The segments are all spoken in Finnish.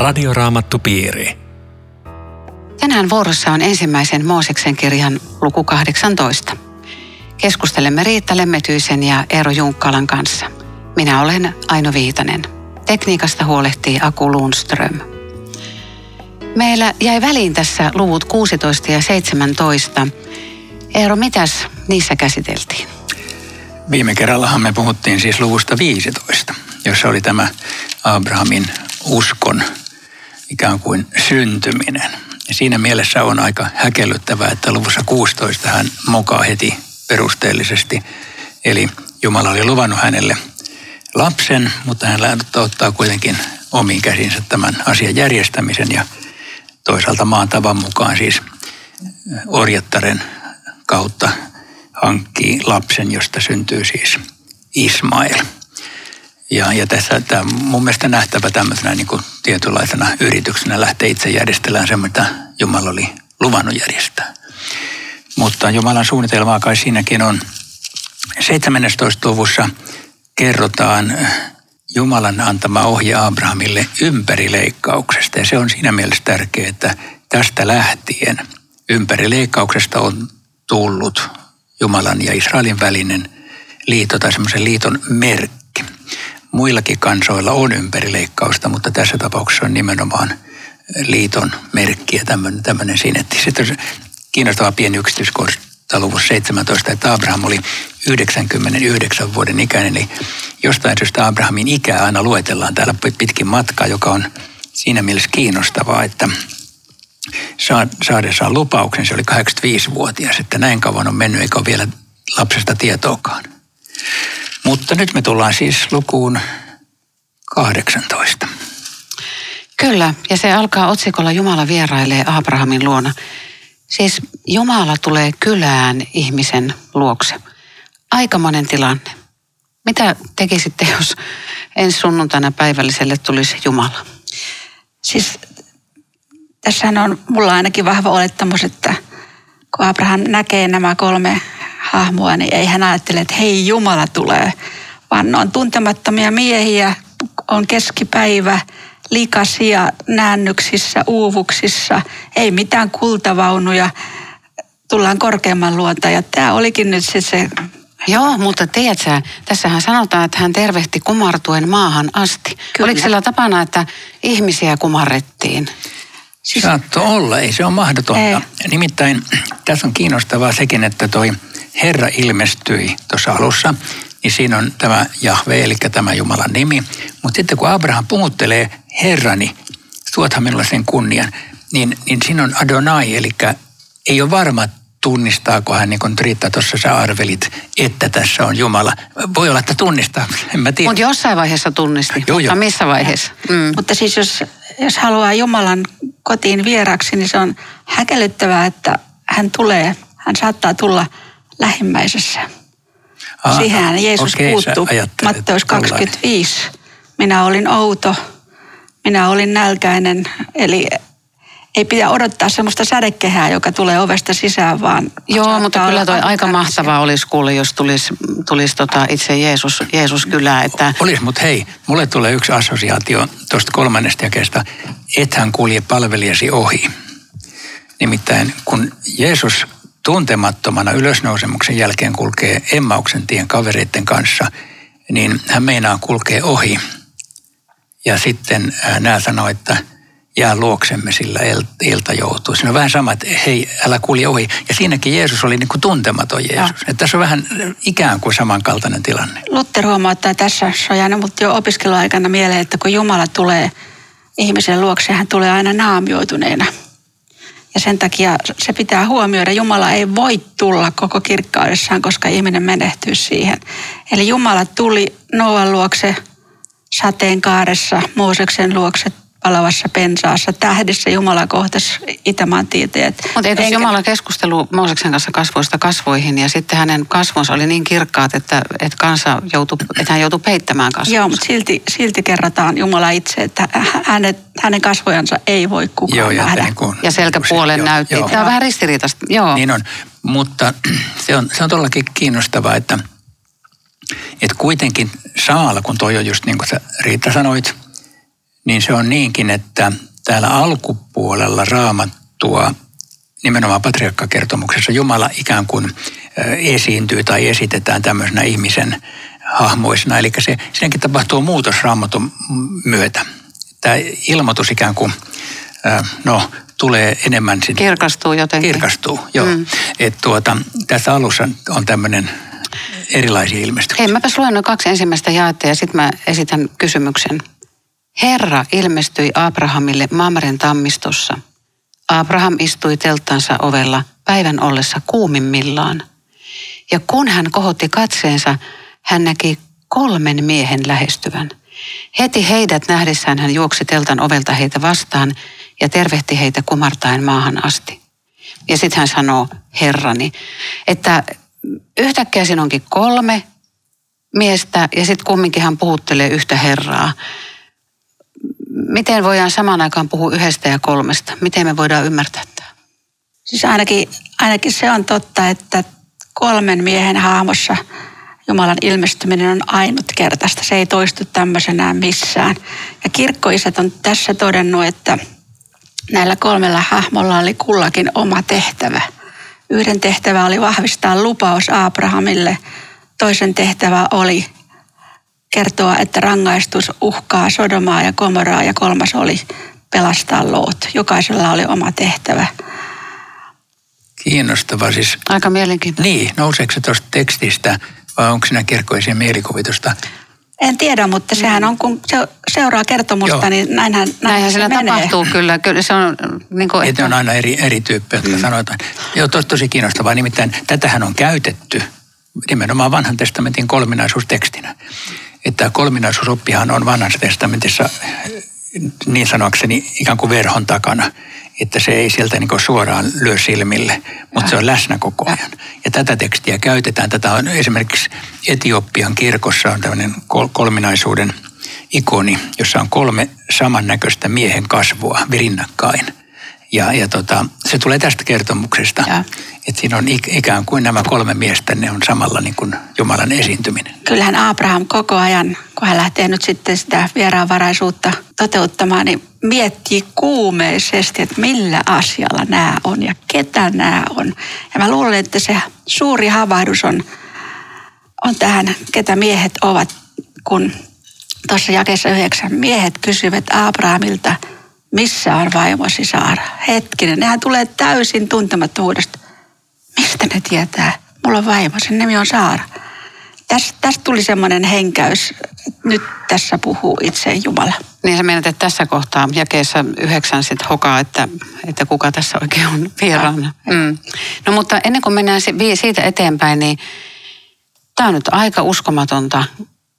Radioraamattupiiri. Tänään vuorossa on ensimmäisen Mooseksen kirjan luku 18. Keskustelemme Riitta Lemmetyisen ja Eero Junkkalan kanssa. Minä olen Aino Viitanen. Tekniikasta huolehtii Aku Lundström. Meillä jäi väliin tässä luvut 16 ja 17. Eero, mitäs niissä käsiteltiin? Viime kerrallahan me puhuttiin siis luvusta 15, jossa oli tämä Abrahamin uskon ikään kuin syntyminen. Ja siinä mielessä on aika häkellyttävää, että luvussa 16 hän mokaa heti perusteellisesti. Eli Jumala oli luvannut hänelle lapsen, mutta hän ottaa kuitenkin omiin käsinsä tämän asian järjestämisen ja toisaalta maan tavan mukaan siis orjattaren kautta hankkii lapsen, josta syntyy siis Ismail. Ja, ja tässä tämä mun mielestä nähtävä tämmöisenä niin kuin tietynlaisena yrityksenä lähteä itse järjestellään semmoista, Jumala oli luvannut järjestää. Mutta Jumalan suunnitelmaa kai siinäkin on. 17. luvussa kerrotaan Jumalan antama ohje Abrahamille ympärileikkauksesta. Ja se on siinä mielessä tärkeää, että tästä lähtien ympärileikkauksesta on tullut Jumalan ja Israelin välinen liitto tai semmoisen liiton merkki. Muillakin kansoilla on ympärileikkausta, mutta tässä tapauksessa on nimenomaan liiton merkki ja tämmöinen, tämmöinen sinetti. Sitten on kiinnostava pieni yksityiskohta luvussa 17, että Abraham oli 99 vuoden ikäinen, eli jostain syystä Abrahamin ikää aina luetellaan täällä pitkin matkaa, joka on siinä mielessä kiinnostavaa, että saadessaan lupauksen, se oli 85-vuotias, että näin kauan on mennyt eikä ole vielä lapsesta tietoakaan. Mutta nyt me tullaan siis lukuun 18. Kyllä, ja se alkaa otsikolla Jumala vierailee Abrahamin luona. Siis Jumala tulee kylään ihmisen luokse. Aika monen tilanne. Mitä tekisitte, jos ensi sunnuntaina päivälliselle tulisi Jumala? Siis tässähän on mulla ainakin vahva olettamus, että kun Abraham näkee nämä kolme hahmoa, niin ei hän ajattele, että hei Jumala tulee, vaan ne on tuntemattomia miehiä, on keskipäivä, likasia näännyksissä, uuvuksissa, ei mitään kultavaunuja, tullaan korkeamman luonta ja tämä olikin nyt se, se Joo, mutta tiedätkö, tässähän sanotaan, että hän tervehti kumartuen maahan asti. Kyllä. Oliko sillä tapana, että ihmisiä kumarrettiin? Siis... Saatto olla, ei se ole mahdotonta. Ei. Nimittäin tässä on kiinnostavaa sekin, että toi Herra ilmestyi tuossa alussa, niin siinä on tämä Jahve, eli tämä Jumalan nimi. Mutta sitten kun Abraham puhuttelee Herrani, tuothan minulle sen kunnian, niin, niin siinä on Adonai, eli ei ole varma, tunnistaako hän, niin kuin Riitta tuossa sä arvelit, että tässä on Jumala. Voi olla, että tunnistaa, en mä tiedä. Mutta jossain vaiheessa tunnisti, joo, mutta missä vaiheessa? Mm. Mutta siis jos, jos haluaa Jumalan kotiin vieraksi, niin se on häkellyttävää, että hän tulee, hän saattaa tulla lähimmäisessä. Aha, Siihen Jeesus okay, puuttuu. Matteus 25. Minä olin outo, minä olin nälkäinen, eli ei pidä odottaa semmoista sädekehää, joka tulee ovesta sisään, vaan... Joo, mutta kyllä toi aika mahtavaa olisi kuulla, jos tulisi, tulisi tota itse Jeesus, Jeesus kyllä, että... Olisi, mutta hei, mulle tulee yksi assosiaatio tuosta kolmannesta jakeesta. Ethän kulje palvelijasi ohi. Nimittäin kun Jeesus tuntemattomana ylösnousemuksen jälkeen kulkee Emmauksen tien kavereiden kanssa, niin hän meinaa kulkee ohi. Ja sitten nämä sanoo, että jää luoksemme, sillä ilta joutuu. Siinä on vähän sama, että hei, älä kulje ohi. Ja siinäkin Jeesus oli niin kuin tuntematon Jeesus. Että tässä on vähän ikään kuin samankaltainen tilanne. Luther huomauttaa tässä, se on jäänyt mutta jo opiskeluaikana mieleen, että kun Jumala tulee ihmisen luokse, hän tulee aina naamioituneena. Ja sen takia se pitää huomioida. Jumala ei voi tulla koko kirkkaudessaan, koska ihminen menehtyy siihen. Eli Jumala tuli Noan luokse sateenkaaressa, Mooseksen luokse palavassa pensaassa, tähdessä Jumala kohtasi Itämaan tieteet. Mutta eikö Enkä... Jumala keskustelu Mooseksen kanssa kasvoista kasvoihin ja sitten hänen kasvonsa oli niin kirkkaat, että, että, kansa joutui, että hän joutui peittämään kasvonsa? Joo, mutta silti, silti kerrotaan Jumala itse, että hänet, hänen kasvojansa ei voi kukaan joo, ja nähdä. Niin kuin, ja selkäpuolen joo, näytti. Joo. Tämä on vähän ristiriitaista. Joo. Niin on, mutta se on, se on todellakin kiinnostavaa, että, että kuitenkin saalla, kun toi on just niin kuin sä Riitta sanoit – niin se on niinkin, että täällä alkupuolella raamattua nimenomaan patriarkkakertomuksessa Jumala ikään kuin esiintyy tai esitetään tämmöisenä ihmisen hahmoisena. Eli se, siinäkin tapahtuu muutos raamatun myötä. Tämä ilmoitus ikään kuin, no, tulee enemmän sinne. Kirkastuu jotenkin. Kirkastuu, joo. Mm. Et tuota, tässä alussa on tämmöinen erilaisia ilmestyksiä. Hei, mäpäs luen noin kaksi ensimmäistä jaetta ja sitten mä esitän kysymyksen. Herra ilmestyi Abrahamille Mamren tammistossa. Abraham istui telttansa ovella päivän ollessa kuumimmillaan. Ja kun hän kohotti katseensa, hän näki kolmen miehen lähestyvän. Heti heidät nähdessään hän juoksi teltan ovelta heitä vastaan ja tervehti heitä kumartaen maahan asti. Ja sitten hän sanoo, herrani, että yhtäkkiä siinä onkin kolme miestä ja sitten kumminkin hän puhuttelee yhtä herraa. Miten voidaan samaan aikaan puhua yhdestä ja kolmesta? Miten me voidaan ymmärtää tämä? Siis ainakin, ainakin se on totta, että kolmen miehen hahmossa Jumalan ilmestyminen on ainutkertaista. Se ei toistu tämmöisenään missään. Ja kirkkoiset on tässä todennut, että näillä kolmella hahmolla oli kullakin oma tehtävä. Yhden tehtävä oli vahvistaa lupaus Abrahamille. Toisen tehtävä oli kertoa, että rangaistus uhkaa Sodomaa ja Komoraa ja kolmas oli pelastaa Loot. Jokaisella oli oma tehtävä. Kiinnostava siis. Aika mielenkiintoista. Niin, nouseeko se tuosta tekstistä vai onko siinä kirkkoisia mielikuvitusta? En tiedä, mutta sehän on, kun se seuraa kertomusta, Joo. niin näinhän, näinhän, näinhän se menee. tapahtuu kyllä. kyllä se on, niin kuin, että... on aina eri, eri tyyppejä, jotka mm. sanotaan. Joo, tos, tosi kiinnostavaa. Nimittäin tätähän on käytetty nimenomaan vanhan testamentin kolminaisuustekstinä. Että kolminaisuusoppihan on vanhassa testamentissa niin sanoakseni ikään kuin verhon takana että se ei sieltä niin suoraan lyö silmille, mutta se on läsnä koko ajan. Ja tätä tekstiä käytetään. Tätä on esimerkiksi Etiopian kirkossa on tämmöinen kolminaisuuden ikoni, jossa on kolme samannäköistä miehen kasvua virinnakkain. Ja, ja tota, se tulee tästä kertomuksesta, että siinä on ikään kuin nämä kolme miestä, ne on samalla niin kuin Jumalan esiintyminen. Kyllähän Abraham koko ajan, kun hän lähtee nyt sitten sitä vieraanvaraisuutta toteuttamaan, niin miettii kuumeisesti, että millä asialla nämä on ja ketä nämä on. Ja mä luulen, että se suuri havahdus on, on tähän, ketä miehet ovat, kun tuossa jakeessa yhdeksän miehet kysyvät Abrahamilta, missä on vaimosi Saara? Hetkinen, nehän tulee täysin tuntemattomuudesta. Mistä ne tietää? Mulla on vaimo, sen nimi on Saara. Tästä täst tuli semmoinen henkäys, nyt tässä puhuu itse Jumala. Niin sä menet, että tässä kohtaa jakeessa yhdeksän sitten hokaa, että, että kuka tässä oikein on vieraana. Mm. No mutta ennen kuin mennään siitä eteenpäin, niin tämä on nyt aika uskomatonta.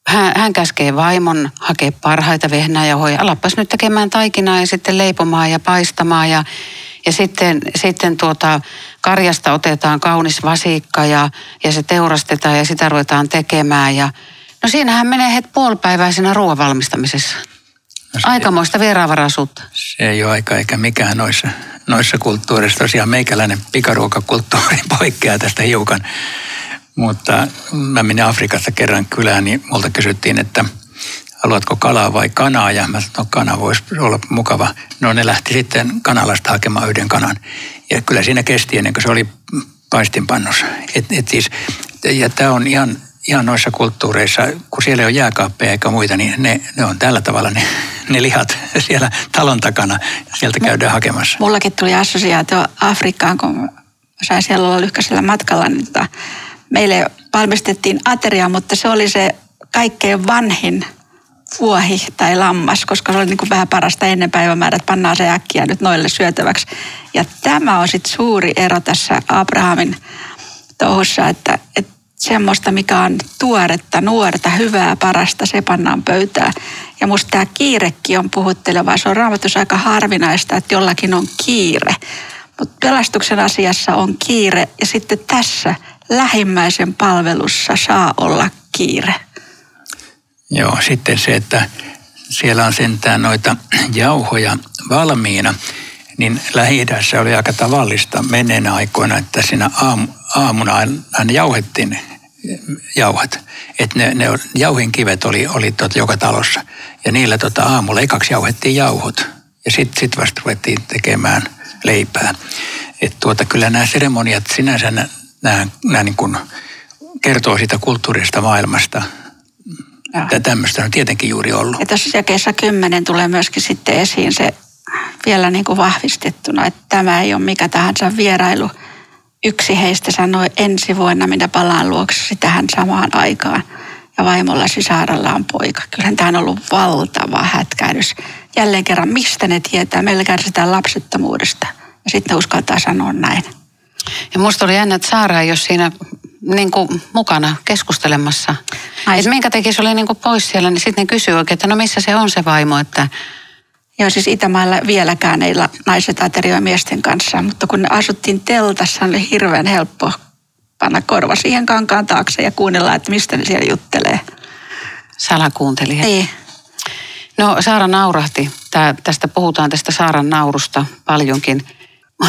Hän, hän käskee vaimon hakea parhaita vehnäjauhoja. Alapas nyt tekemään taikinaa ja sitten leipomaan ja paistamaan ja ja sitten, sitten tuota, karjasta otetaan kaunis vasikka ja, ja se teurastetaan ja sitä ruvetaan tekemään. Ja, no siinähän menee heti puolipäiväisenä ruoan valmistamisessa. No Aikamoista vieraanvaraisuutta. Se ei ole aika eikä mikään noissa, noissa kulttuureissa. Tosiaan meikäläinen pikaruokakulttuuri poikkeaa tästä hiukan. Mutta mä menin Afrikassa kerran kylään, niin multa kysyttiin, että haluatko kalaa vai kanaa? Ja mä sanoin, no kana voisi olla mukava. No ne lähti sitten kanalasta hakemaan yhden kanan. Ja kyllä siinä kesti ennen kuin se oli paistinpannossa. Et, et siis, ja tämä on ihan ihan noissa kulttuureissa, kun siellä on jääkaappeja eikä muita, niin ne, ne on tällä tavalla ne, ne lihat siellä talon takana. Sieltä käydään hakemassa. Mullakin tuli assosiaatio Afrikkaan, kun sain siellä olla lyhkäisellä matkalla. Niin tota, meille valmistettiin ateria, mutta se oli se kaikkein vanhin vuohi tai lammas, koska se oli niin kuin vähän parasta ennen päivämäärää, että pannaan se äkkiä nyt noille syötäväksi. Ja tämä on sitten suuri ero tässä Abrahamin touhussa, että, että semmoista, mikä on tuoretta, nuorta, hyvää, parasta, se pannaan pöytään. Ja musta tämä kiirekin on puhutteleva. Se on raamatussa aika harvinaista, että jollakin on kiire. Mutta pelastuksen asiassa on kiire ja sitten tässä lähimmäisen palvelussa saa olla kiire. Joo, sitten se, että siellä on sentään noita jauhoja valmiina, niin lähi oli aika tavallista menneen aikoina, että siinä aamu, aamuna aina jauhettiin jauhat. Että ne, ne jauhinkivet oli, oli tota joka talossa. Ja niillä tota aamulla ekaksi jauhettiin jauhot. Ja sitten sit vasta ruvettiin tekemään leipää. Että tuota, kyllä nämä seremoniat sinänsä nämä, nämä niin kuin kertoo siitä kulttuurista maailmasta. Ja tämmöistä on tietenkin juuri ollut. Ja tässä jakeessa kymmenen tulee myöskin sitten esiin se vielä niin kuin vahvistettuna, että tämä ei ole mikä tahansa vierailu. Yksi heistä sanoi ensi vuonna, minä palaan luoksesi tähän samaan aikaan. Ja vaimolla Saaralla on poika. Kyllähän tämä on ollut valtava hätkähdys. Jälleen kerran, mistä ne tietää? Meillä kärsitään lapsettomuudesta. Ja sitten uskaltaa sanoa näin. Ja musta oli jännä, että Saara ei ole siinä niin kuin mukana keskustelemassa. Että minkä teki se oli niin kuin pois siellä, niin sitten ne kysyy oikein, että no missä se on se vaimo, että Joo, siis Itämaalla vieläkään ei naiset aterioi miesten kanssa, mutta kun asuttiin teltassa, oli hirveän helppo panna korva siihen kankaan taakse ja kuunnella, että mistä ne siellä juttelee. Salakuuntelija. Niin. No Saara naurahti. Tää, tästä puhutaan tästä Saaran naurusta paljonkin.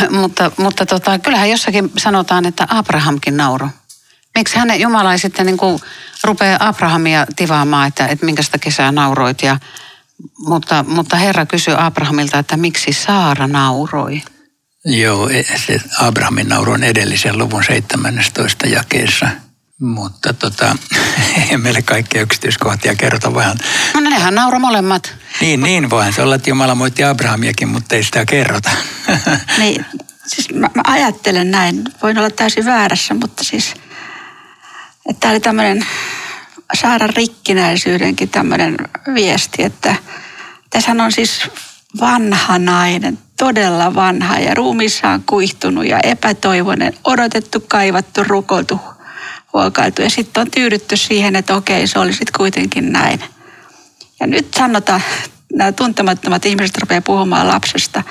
mutta mutta tota, kyllähän jossakin sanotaan, että Abrahamkin nauro. Miksi hänen Jumala ei sitten niin kuin rupeaa Abrahamia tivaamaan, että, että minkä sitä kesää nauroit. Ja, mutta, mutta Herra kysyi Abrahamilta, että miksi Saara nauroi. Joo, e, se Abrahamin nauru on edellisen luvun 17 jakeessa. Mutta tota, ei meille kaikkia yksityiskohtia kerrota vähän. No nehän nauro molemmat. Niin, niin voihan se olla, että Jumala moitti Abrahamiakin, mutta ei sitä kerrota. niin, siis mä, mä ajattelen näin. Voin olla täysin väärässä, mutta siis, että tämä oli tämmöinen saada rikkinäisyydenkin tämmöinen viesti, että tässä on siis vanha nainen, todella vanha ja ruumissaan kuihtunut ja epätoivoinen, odotettu, kaivattu, rukoiltu, huokailtu. Ja sitten on tyydytty siihen, että okei, se oli sitten kuitenkin näin. Ja nyt sanotaan, nämä tuntemattomat ihmiset rupeaa puhumaan lapsesta.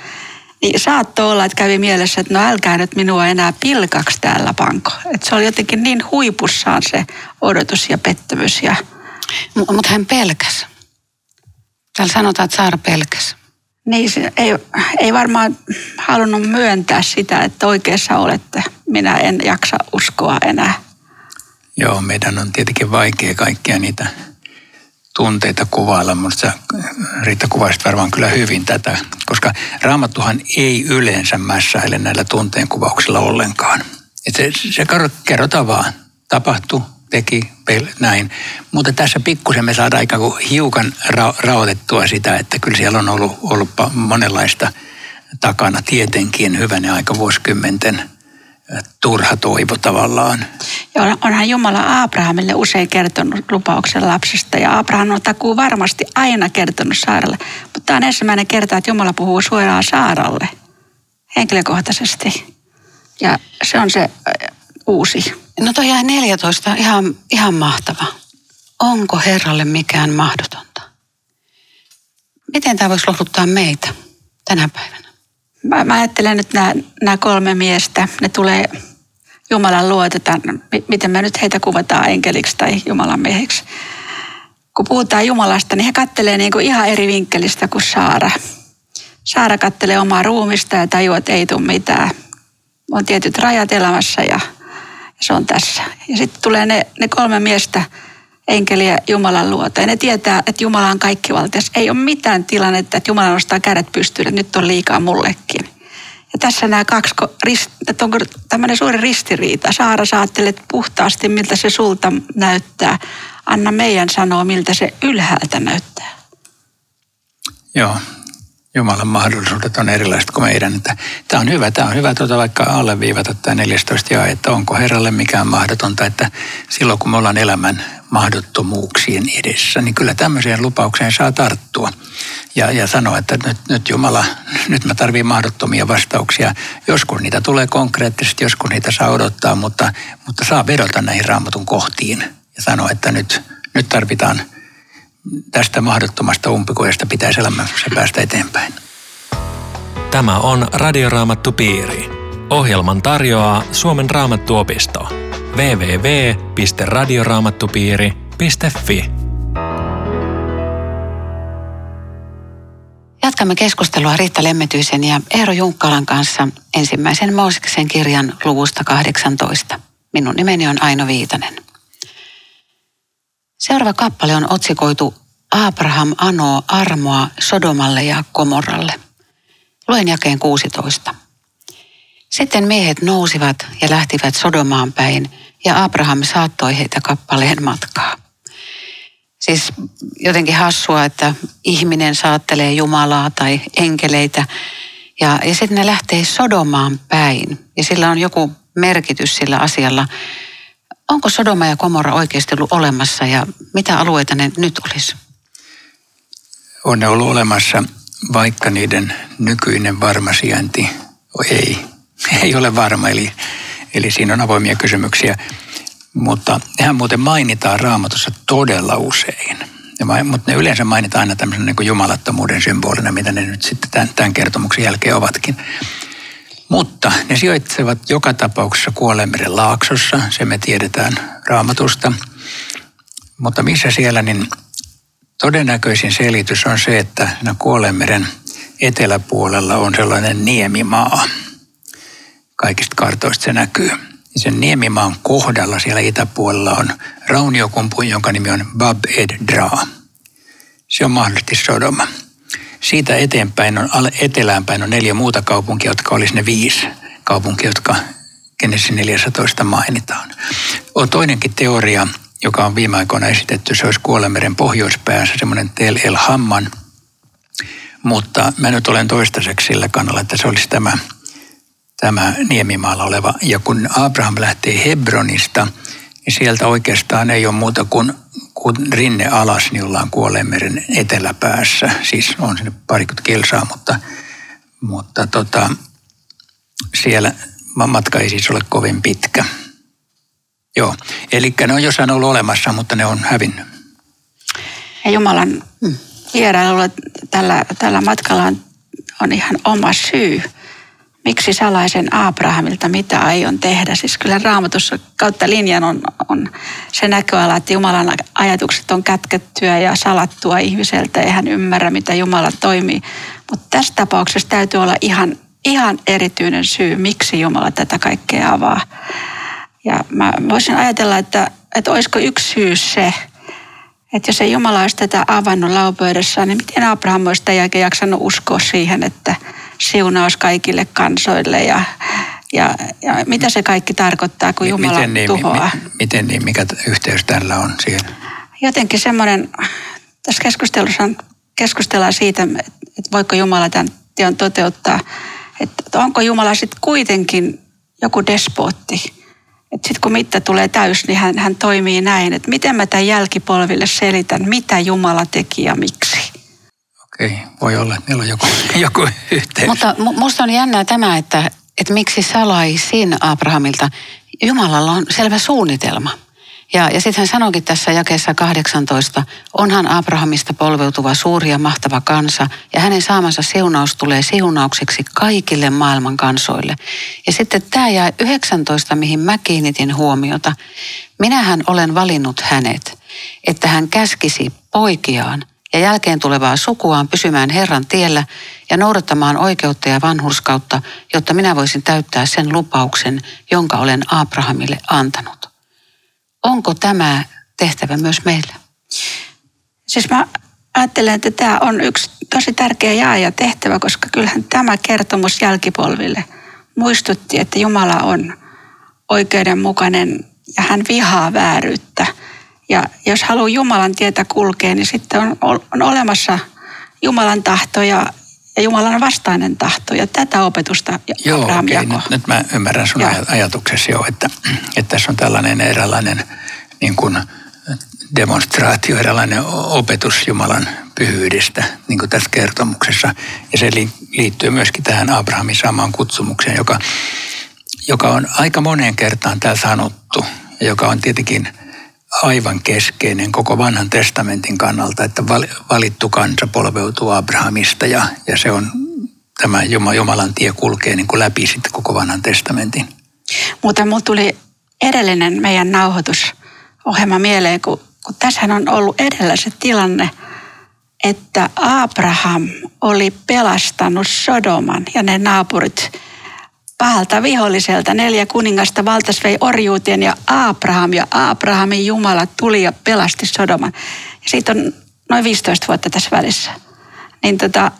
Niin saattoi olla, että kävi mielessä, että no älkää nyt minua enää pilkaksi täällä panko. Että se oli jotenkin niin huipussaan se odotus ja pettymys. Ja... M- mutta hän pelkäs. Täällä sanotaan, että Saara pelkäs. Niin, se ei, ei varmaan halunnut myöntää sitä, että oikeassa olette. Minä en jaksa uskoa enää. Joo, meidän on tietenkin vaikea kaikkia niitä tunteita kuvailla. Minusta Riitta kuvasit varmaan kyllä hyvin tätä, koska Raamattuhan ei yleensä mässäile näillä tunteen kuvauksilla ollenkaan. Et se, se kerrotaan vaan. Tapahtui, teki, näin. Mutta tässä pikkusen me saadaan aika kuin hiukan ra, raotettua sitä, että kyllä siellä on ollut, ollut monenlaista takana tietenkin hyvänä aika vuosikymmenten turha toivo tavallaan. Ja onhan Jumala Abrahamille usein kertonut lupauksen lapsesta ja Abraham on takuu varmasti aina kertonut Saaralle. Mutta tämä on ensimmäinen kerta, että Jumala puhuu suoraan Saaralle henkilökohtaisesti. Ja se on se uusi. No toi jäi 14, ihan, ihan mahtava. Onko Herralle mikään mahdotonta? Miten tämä voisi lohduttaa meitä tänä päivänä? Mä, mä ajattelen nyt nämä, kolme miestä, ne tulee Jumalan luotetaan, miten me nyt heitä kuvataan enkeliksi tai Jumalan miehiksi. Kun puhutaan Jumalasta, niin he kattelee niin kuin ihan eri vinkkelistä kuin Saara. Saara kattelee omaa ruumista ja tajuaa, että ei tule mitään. On tietyt rajat elämässä ja se on tässä. Ja sitten tulee ne, ne kolme miestä, enkeliä Jumalan luota. Ja ne tietää, että Jumala on kaikkivaltias. Ei ole mitään tilannetta, että Jumala nostaa kädet pystyyn, että nyt on liikaa mullekin. Ja tässä nämä kaksi, että onko tämmöinen suuri ristiriita. Saara sä ajattelet puhtaasti, miltä se sulta näyttää. Anna meidän sanoa, miltä se ylhäältä näyttää. Joo, Jumalan mahdollisuudet on erilaiset kuin meidän. Että tämä on hyvä, tämä on hyvä tuota vaikka alleviivata tämä 14 ja että onko Herralle mikään mahdotonta, että silloin kun me ollaan elämän mahdottomuuksien edessä, niin kyllä tämmöiseen lupaukseen saa tarttua ja, ja sanoa, että nyt, nyt Jumala, nyt mä tarvitsen mahdottomia vastauksia. Joskus niitä tulee konkreettisesti, joskus niitä saa odottaa, mutta, mutta saa vedota näihin raamatun kohtiin ja sanoa, että nyt, nyt tarvitaan tästä mahdottomasta umpikujasta pitäisi elämässä päästä eteenpäin. Tämä on Radioraamattu Piiri. Ohjelman tarjoaa Suomen Raamattuopisto. www.radioraamattupiiri.fi Jatkamme keskustelua Riitta Lemmetyisen ja Eero Junkkalan kanssa ensimmäisen Mooseksen kirjan luvusta 18. Minun nimeni on Aino Viitanen. Seuraava kappale on otsikoitu Abraham anoo armoa Sodomalle ja Komorralle. Luen jakeen 16. Sitten miehet nousivat ja lähtivät Sodomaan päin, ja Abraham saattoi heitä kappaleen matkaa. Siis jotenkin hassua, että ihminen saattelee Jumalaa tai enkeleitä, ja, ja sitten ne lähtee Sodomaan päin, ja sillä on joku merkitys sillä asialla. Onko Sodoma ja Komora oikeasti ollut olemassa, ja mitä alueita ne nyt olisi? On ne ollut olemassa, vaikka niiden nykyinen varma sijainti ei ei ole varma, eli, eli siinä on avoimia kysymyksiä. Mutta nehän muuten mainitaan raamatussa todella usein. Ja, mutta ne yleensä mainitaan aina tämmöisen niin jumalattomuuden symbolina, mitä ne nyt sitten tämän, tämän kertomuksen jälkeen ovatkin. Mutta ne sijoitsevat joka tapauksessa Kuolemeren laaksossa, se me tiedetään raamatusta. Mutta missä siellä, niin todennäköisin selitys on se, että Kuolemeren eteläpuolella on sellainen niemimaa – kaikista kartoista se näkyy. Sen Niemimaan kohdalla siellä itäpuolella on rauniokumpu, jonka nimi on Bab ed Dra. Se on mahdollisesti Sodoma. Siitä eteenpäin on, eteläänpäin on neljä muuta kaupunkia, jotka olisi ne viisi kaupunkia, jotka Genesis 14 mainitaan. On toinenkin teoria, joka on viime aikoina esitetty, se olisi Kuolemeren pohjoispäässä, semmoinen Tel El Hamman. Mutta mä nyt olen toistaiseksi sillä kannalla, että se olisi tämä tämä Niemimaalla oleva. Ja kun Abraham lähtee Hebronista, niin sieltä oikeastaan ei ole muuta kuin, kuin rinne alas, niin ollaan Kuoleenmeren eteläpäässä. Siis on sinne parikymmentä kilsaa, mutta, mutta tota, siellä matka ei siis ole kovin pitkä. Joo, eli ne on jossain ollut olemassa, mutta ne on hävinnyt. Ja Jumalan vierailulla tällä, tällä matkalla on, on ihan oma syy miksi salaisen Abrahamilta, mitä aion tehdä. Siis kyllä raamatussa kautta linjan on, on se näköala, että Jumalan ajatukset on kätkettyä ja salattua ihmiseltä. Ei hän ymmärrä, mitä Jumala toimii. Mutta tässä tapauksessa täytyy olla ihan, ihan erityinen syy, miksi Jumala tätä kaikkea avaa. Ja mä voisin ajatella, että, että olisiko yksi syy se, että jos ei Jumala olisi tätä avannut laupöydässä, niin miten Abraham olisi tämän jälkeen jaksanut uskoa siihen, että – siunaus kaikille kansoille ja, ja, ja mitä se kaikki tarkoittaa, kun Jumala miten niin, tuhoaa. Mi, miten niin, mikä yhteys tällä on siihen? Jotenkin semmoinen, tässä keskustelussa on, keskustellaan siitä, että voiko Jumala tämän teon toteuttaa, että onko Jumala sitten kuitenkin joku despootti, että sitten kun mitta tulee täys, niin hän, hän toimii näin, että miten mä tämän jälkipolville selitän, mitä Jumala teki ja miksi okei, voi olla, että meillä on joku, joku yhteys. Mutta minusta on jännää tämä, että, että miksi salaisin Abrahamilta. Jumalalla on selvä suunnitelma. Ja, ja sitten hän sanoikin tässä jakeessa 18, onhan Abrahamista polveutuva suuri ja mahtava kansa, ja hänen saamansa siunaus tulee siunaukseksi kaikille maailman kansoille. Ja sitten tämä jää 19, mihin mä kiinnitin huomiota. Minähän olen valinnut hänet, että hän käskisi poikiaan ja jälkeen tulevaa sukuaan pysymään Herran tiellä ja noudattamaan oikeutta ja vanhurskautta, jotta minä voisin täyttää sen lupauksen, jonka olen Abrahamille antanut. Onko tämä tehtävä myös meillä? Siis mä ajattelen, että tämä on yksi tosi tärkeä jaa ja tehtävä, koska kyllähän tämä kertomus jälkipolville muistutti, että Jumala on oikeudenmukainen ja hän vihaa vääryyttä – ja jos haluaa Jumalan tietä kulkea, niin sitten on, on olemassa Jumalan tahto ja, ja Jumalan vastainen tahto. Ja tätä opetusta Joo, Abraham okay. nyt, nyt mä ymmärrän sun ja. ajatuksesi jo, että, että tässä on tällainen eräänlainen niin kuin demonstraatio, eräänlainen opetus Jumalan pyhyydestä, niin kuin tässä kertomuksessa. Ja se liittyy myöskin tähän Abrahamin saamaan kutsumukseen, joka, joka on aika moneen kertaan täällä sanottu, ja joka on tietenkin – aivan keskeinen koko vanhan testamentin kannalta, että valittu kansa polveutuu Abrahamista ja, ja se on tämä Jumalan tie kulkee niin kuin läpi sitten koko vanhan testamentin. Mutta mulla tuli edellinen meidän nauhoitusohjelma mieleen, kun, kun tässähän on ollut edellä se tilanne, että Abraham oli pelastanut Sodoman ja ne naapurit pahalta viholliselta. Neljä kuningasta valtas vei orjuuteen ja Abraham ja Abrahamin Jumala tuli ja pelasti Sodoman. Ja siitä on noin 15 vuotta tässä välissä. Niin tota,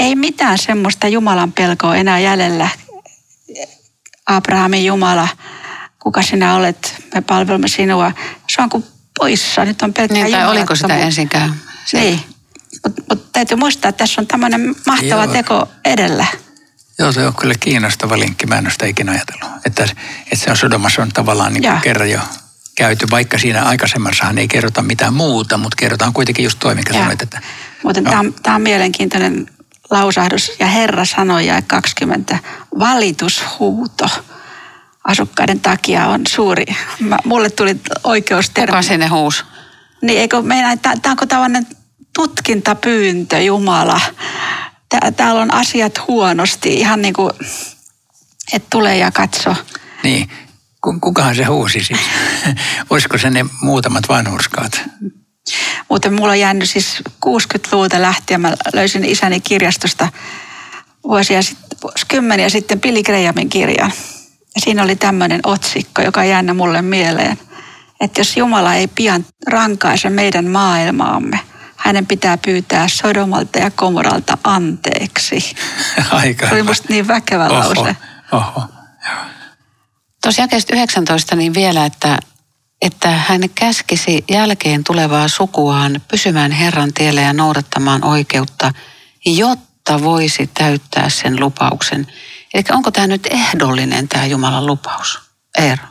ei mitään semmoista Jumalan pelkoa enää jäljellä. Abrahamin Jumala, kuka sinä olet, me palvelemme sinua. Se on kuin poissa, nyt on pelkkää niin, tai oliko sitä ensinkään? Se... Niin, mutta mut täytyy muistaa, että tässä on tämmöinen mahtava Joo. teko edellä. Joo, se on kyllä kiinnostava linkki. Mä en ole sitä ikinä ajatellut. Että, että se on Sodomassa on tavallaan niin kuin kerran jo käyty, vaikka siinä aikaisemmassahan ei kerrota mitään muuta, mutta kerrotaan kuitenkin just toi, minkä sanoit. Että, Muuten no. tämä on, tämä on mielenkiintoinen lausahdus. Ja Herra sanoi ja 20, valitushuuto asukkaiden takia on suuri. Mä, mulle tuli oikeus Kuka sinne huus? Niin, eikö meinaa, tämä onko tällainen tutkintapyyntö Jumala? Täällä on asiat huonosti, ihan niin kuin, että tulee ja katso. Niin, kukahan se huusi siis? Olisiko se ne muutamat vanhurskaat? Muuten mulla on jäänyt siis 60-luvulta lähtien. Mä löysin isäni kirjastosta vuosia sitten, kymmeniä sitten Billy Grahamin kirjan. Ja siinä oli tämmöinen otsikko, joka jännä mulle mieleen. Että jos Jumala ei pian rankaise meidän maailmaamme, hänen pitää pyytää Sodomalta ja Komoralta anteeksi. Aika Se oli musta niin väkevä oho, lause. Oho. Tuossa jakeesta 19 niin vielä, että, että hän käskisi jälkeen tulevaa sukuaan pysymään Herran tielle ja noudattamaan oikeutta, jotta voisi täyttää sen lupauksen. Eli onko tämä nyt ehdollinen tämä Jumalan lupaus? Eero.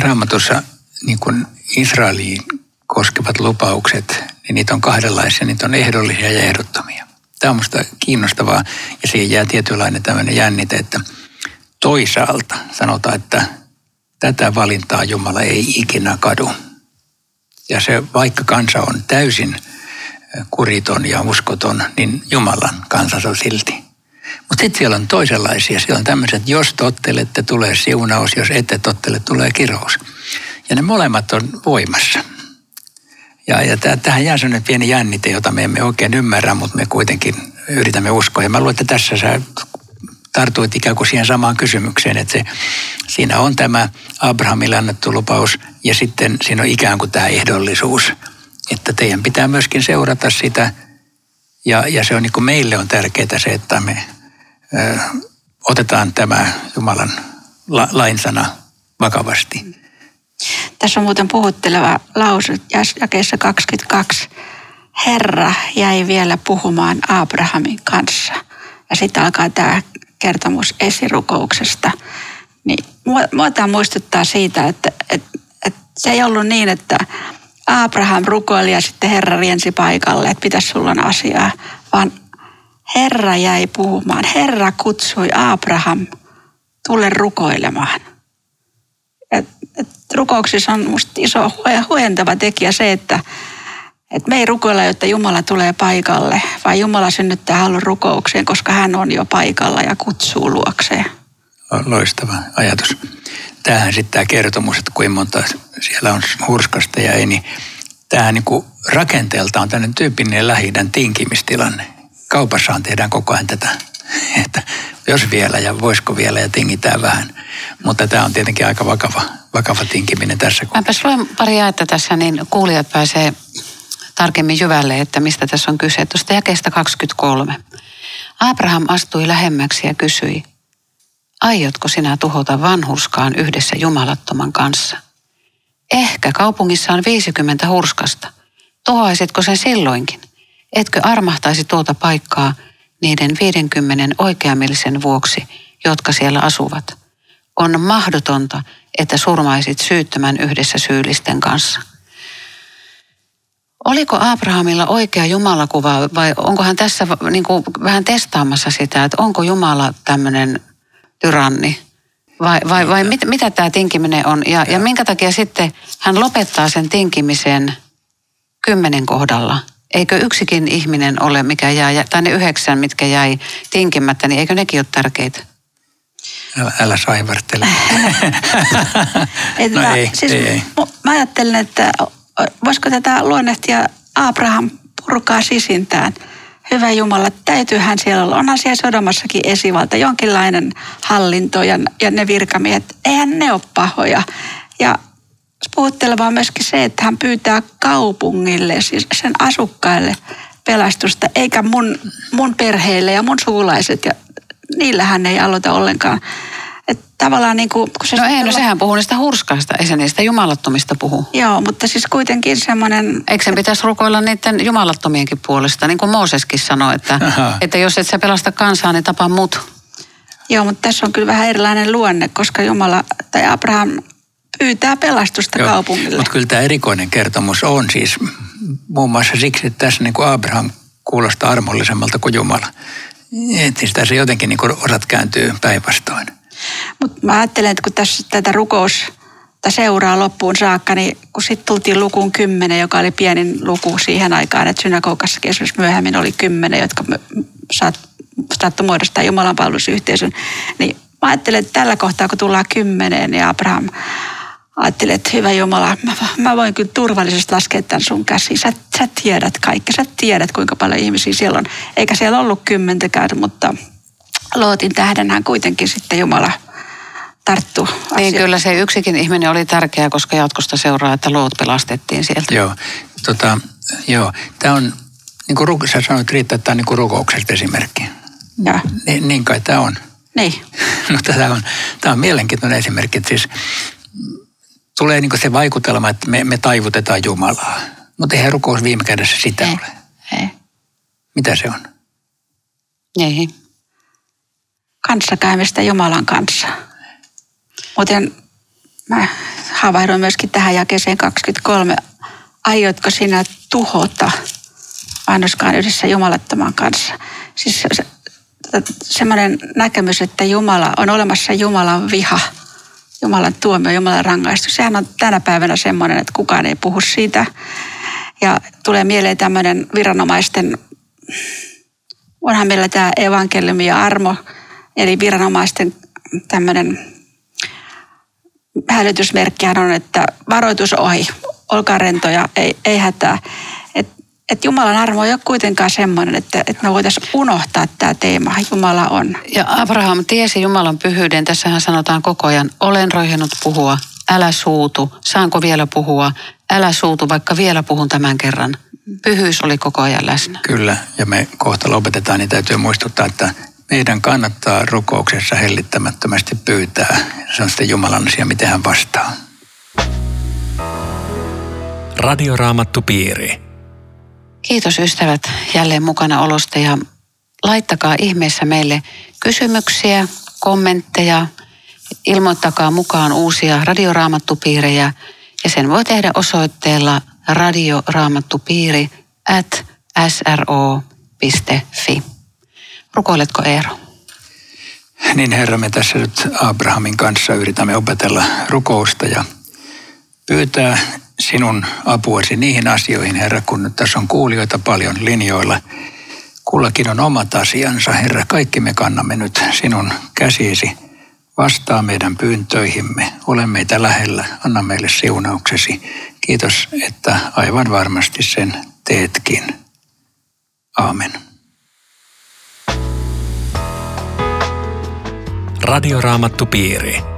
Raamatussa niin kuin Israeliin koskevat lupaukset, niin niitä on kahdenlaisia. Niitä on ehdollisia ja ehdottomia. Tämä on minusta kiinnostavaa ja siihen jää tietynlainen tämmöinen jännite, että toisaalta sanotaan, että tätä valintaa Jumala ei ikinä kadu. Ja se, vaikka kansa on täysin kuriton ja uskoton, niin Jumalan kansa on silti. Mutta sitten siellä on toisenlaisia. Siellä on tämmöiset, jos tottelette, tulee siunaus, jos ette tottele, tulee kirous. Ja ne molemmat on voimassa. Ja, ja tähän jää sellainen pieni jännite, jota me emme oikein ymmärrä, mutta me kuitenkin yritämme uskoa. Ja mä luulen, että tässä sä tartuit ikään kuin siihen samaan kysymykseen, että se, siinä on tämä Abrahamille annettu lupaus ja sitten siinä on ikään kuin tämä ehdollisuus, että teidän pitää myöskin seurata sitä ja, ja se on niin kuin meille on tärkeää se, että me ö, otetaan tämä Jumalan la, lainsana vakavasti. Tässä on muuten puhutteleva lause jakeessa 22. Herra jäi vielä puhumaan Abrahamin kanssa. Ja sitten alkaa tämä kertomus esirukouksesta. Niin mua tämä muistuttaa siitä, että, että, että se ei ollut niin, että Abraham rukoili ja sitten Herra riensi paikalle, että pitäisi sulla on asiaa, vaan Herra jäi puhumaan. Herra kutsui Abraham, tule rukoilemaan. Rukouksissa on musta iso huojentava tekijä se, että et me ei rukoilla, jotta Jumala tulee paikalle, vaan Jumala synnyttää halun rukoukseen, koska hän on jo paikalla ja kutsuu luokseen. Loistava ajatus. Tämähän sitten tämä kertomus, että kuinka monta siellä on hurskasta ja ei, niin tämähän niin kuin rakenteelta on tämmöinen tyypillinen lähi tinkimistilanne. Kaupassahan tehdään koko ajan tätä, että jos vielä ja voisiko vielä ja tingitään vähän. Mutta tämä on tietenkin aika vakava, vakava tinkiminen tässä. Mäpäs luen pari jaetta tässä, niin kuulijat pääsee tarkemmin jyvälle, että mistä tässä on kyse. Tuosta jakeesta 23. Abraham astui lähemmäksi ja kysyi, aiotko sinä tuhota vanhurskaan yhdessä jumalattoman kanssa? Ehkä kaupungissa on 50 hurskasta. Tuhoaisitko sen silloinkin? Etkö armahtaisi tuota paikkaa niiden 50 oikeamielisen vuoksi, jotka siellä asuvat? On mahdotonta, että surmaisit syyttömän yhdessä syyllisten kanssa. Oliko Abrahamilla oikea Jumalakuva vai onko hän tässä niin kuin vähän testaamassa sitä, että onko Jumala tämmöinen tyranni? Vai, vai, vai mit, mitä tämä tinkiminen on? Ja, ja minkä takia sitten hän lopettaa sen tinkimisen kymmenen kohdalla? Eikö yksikin ihminen ole, mikä jäi, tai ne yhdeksän, mitkä jäi tinkimättä, niin eikö nekin ole tärkeitä? Älä, älä saivartele. no ei, siis ei, ei. Mä ajattelen, että voisiko tätä luonnehtia Abraham purkaa sisintään hyvä Jumala, täytyyhän siellä olla. Onhan siellä Sodomassakin esivalta, jonkinlainen hallinto ja, ja ne virkamiehet, eihän ne ole pahoja. Ja puhuttelevaa myöskin se, että hän pyytää kaupungille, siis sen asukkaille pelastusta, eikä mun, mun perheille ja mun sukulaiset. Ja niillähän ei aloita ollenkaan. Että tavallaan niin kuin, kun se no ei, no sehän puhuu niistä hurskaista, ei se niistä jumalattomista puhu. Joo, mutta siis kuitenkin semmoinen... Eikö sen pitäisi rukoilla niiden jumalattomienkin puolesta, niin kuin Mooseskin sanoi, että, että jos et sä pelasta kansaa, niin tapa mut. Joo, mutta tässä on kyllä vähän erilainen luonne, koska Jumala tai Abraham pyytää pelastusta Joo, kaupungille. Mutta kyllä tämä erikoinen kertomus on siis muun muassa siksi, että tässä niin kuin Abraham kuulostaa armollisemmalta kuin Jumala. Että siis tässä jotenkin niin kuin osat kääntyy päinvastoin. Mutta mä ajattelen, että kun tässä tätä rukous seuraa loppuun saakka, niin kun sitten tultiin lukuun kymmenen, joka oli pienin luku siihen aikaan, että synagogassa esimerkiksi myöhemmin oli kymmenen, jotka saattoi muodostaa Jumalan palvelusyhteisön, niin mä ajattelen, että tällä kohtaa, kun tullaan kymmeneen, niin Abraham ajattelin, että hyvä Jumala, mä, mä voin kyllä turvallisesti laskea tämän sun käsiin. Sä, sä tiedät kaikki, sä tiedät kuinka paljon ihmisiä siellä on. Eikä siellä ollut kymmentäkään, mutta Lootin tähdenhän kuitenkin sitten Jumala tarttu Niin kyllä se yksikin ihminen oli tärkeä, koska jatkosta seuraa, että Loot pelastettiin sieltä. Joo, tota, joo. tämä on, niin kuin sä sanoit Riitta, että tämä on niin kuin rukouksesta esimerkki. Ja. Niin, niin kai tämä on. Niin. Mutta tämä on, tämä on mielenkiintoinen esimerkki. Siis tulee niin se vaikutelma, että me, me taivutetaan Jumalaa. Mutta eihän rukous viime kädessä sitä ei, ole. Ei. Mitä se on? Ei. Kanssakäymistä Jumalan kanssa. Muuten mä havahduin myöskin tähän jakeeseen 23. Aiotko sinä tuhota vanhuskaan yhdessä jumalattoman kanssa? Siis se, se, semmoinen näkemys, että Jumala on olemassa Jumalan viha – Jumalan tuomio, Jumalan rangaistus. Sehän on tänä päivänä semmoinen, että kukaan ei puhu siitä. Ja tulee mieleen tämmöinen viranomaisten, onhan meillä tämä evankeliumi ja armo, eli viranomaisten tämmöinen hälytysmerkkihän on, että varoitus ohi, olkaa rentoja, ei, ei hätää että Jumalan armo ei ole kuitenkaan semmoinen, että, että me voitaisiin unohtaa tämä teema. Jumala on. Ja Abraham tiesi Jumalan pyhyyden. Tässähän sanotaan koko ajan, olen roihennut puhua, älä suutu. Saanko vielä puhua? Älä suutu, vaikka vielä puhun tämän kerran. Pyhyys oli koko ajan läsnä. Kyllä, ja me kohta lopetetaan, niin täytyy muistuttaa, että meidän kannattaa rukouksessa hellittämättömästi pyytää. Se on sitten Jumalan asia, miten hän vastaa. Radioraamattu piiri. Kiitos ystävät jälleen mukana olosta ja laittakaa ihmeessä meille kysymyksiä, kommentteja, ilmoittakaa mukaan uusia radioraamattupiirejä ja sen voi tehdä osoitteella radioraamattupiiri at sro.fi. Rukoiletko Eero? Niin Herra, me tässä nyt Abrahamin kanssa yritämme opetella rukousta ja pyytää sinun apuasi niihin asioihin, Herra, kun tässä on kuulijoita paljon linjoilla. Kullakin on omat asiansa, Herra. Kaikki me kannamme nyt sinun käsiisi. Vastaa meidän pyyntöihimme. Ole meitä lähellä. Anna meille siunauksesi. Kiitos, että aivan varmasti sen teetkin. Aamen. Radioraamattupiiri.